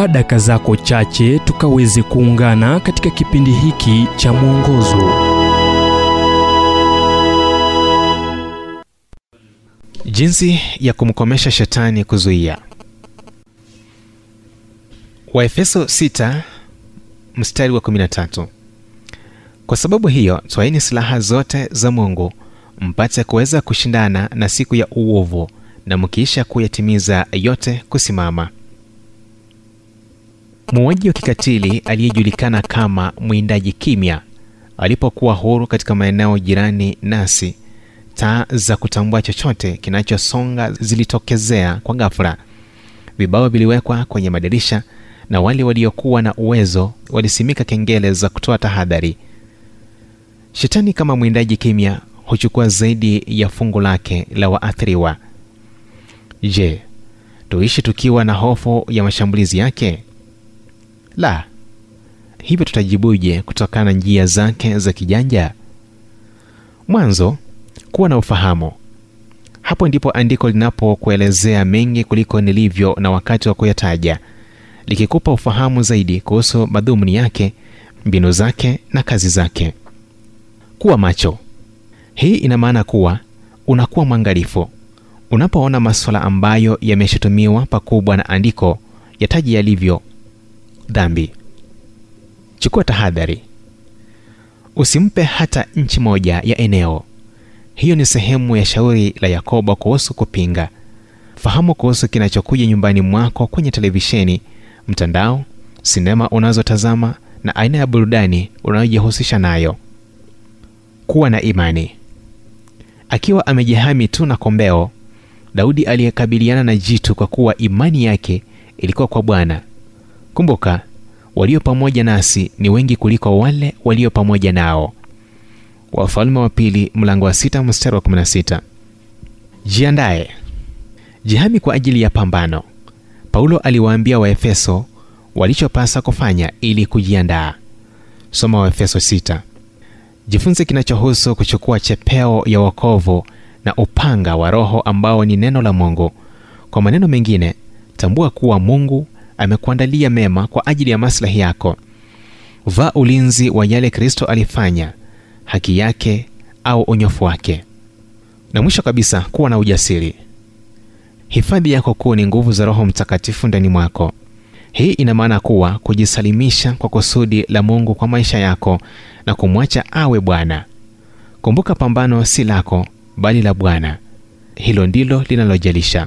chukua daka zako chache tukaweze kuungana katika kipindi hiki cha mwongozo. Jinsi ya kumkomesha shetani kuzuia. Waefeso 6 mstari wa 13 kwa sababu hiyo twaini silaha zote za mungu mpate kuweza kushindana na siku ya uovu na mkiisha kuyatimiza yote kusimama muuaji wa kikatili aliyejulikana kama mwindaji kimya alipokuwa huru katika maeneo jirani nasi taa za kutambua chochote kinachosonga zilitokezea kwa ghafula vibao viliwekwa kwenye madirisha na wale waliokuwa na uwezo walisimika kengele za kutoa tahadhari. Shetani kama mwindaji kimya huchukua zaidi ya fungu lake la waathiriwa. Je tuishi tukiwa na hofu ya mashambulizi yake la hivyo tutajibuje kutokana na njia zake za kijanja? Mwanzo kuwa na ufahamu. Hapo ndipo andiko linapokuelezea mengi kuliko nilivyo na wakati wa kuyataja likikupa ufahamu zaidi kuhusu madhumuni yake mbinu zake na kazi zake. Kuwa macho. Hii ina maana kuwa unakuwa mwangalifu. Unapoona maswala ambayo yameshutumiwa pakubwa na andiko yataji yalivyo dhambi. Chukua tahadhari. Usimpe hata nchi moja ya eneo. Hiyo ni sehemu ya shauri la yakobo kuhusu kupinga. Fahamu kuhusu kinachokuja nyumbani mwako kwenye televisheni mtandao sinema unazotazama na aina ya burudani unayojihusisha nayo. Kuwa na imani. Akiwa amejihami tu na kombeo daudi aliyekabiliana na jitu kwa kuwa imani yake ilikuwa kwa bwana kumbuka walio pamoja nasi ni wengi kuliko wale walio pamoja nao. Wafalme wa pili mlango wa sita mstari wa 16 jiandaye jihami kwa ajili ya pambano. Paulo aliwaambia waefeso walichopasa kufanya ili kujiandaa. Soma waefeso 6 jifunze kinachohusu kuchukua chepeo ya wokovu na upanga wa roho ambao ni neno la mungu. Kwa maneno mengine tambua kuwa mungu amekuandalia mema kwa ajili ya maslahi yako. Vaa ulinzi wa yale kristo alifanya haki yake au unyofu wake. Na mwisho kabisa kuwa na ujasiri. Hifadhi yako kuu ni nguvu za roho mtakatifu ndani mwako. Hii ina maana kuwa kujisalimisha kwa kusudi la mungu kwa maisha yako na kumwacha awe bwana. Kumbuka pambano si lako bali la bwana. Hilo ndilo linalojalisha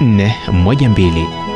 412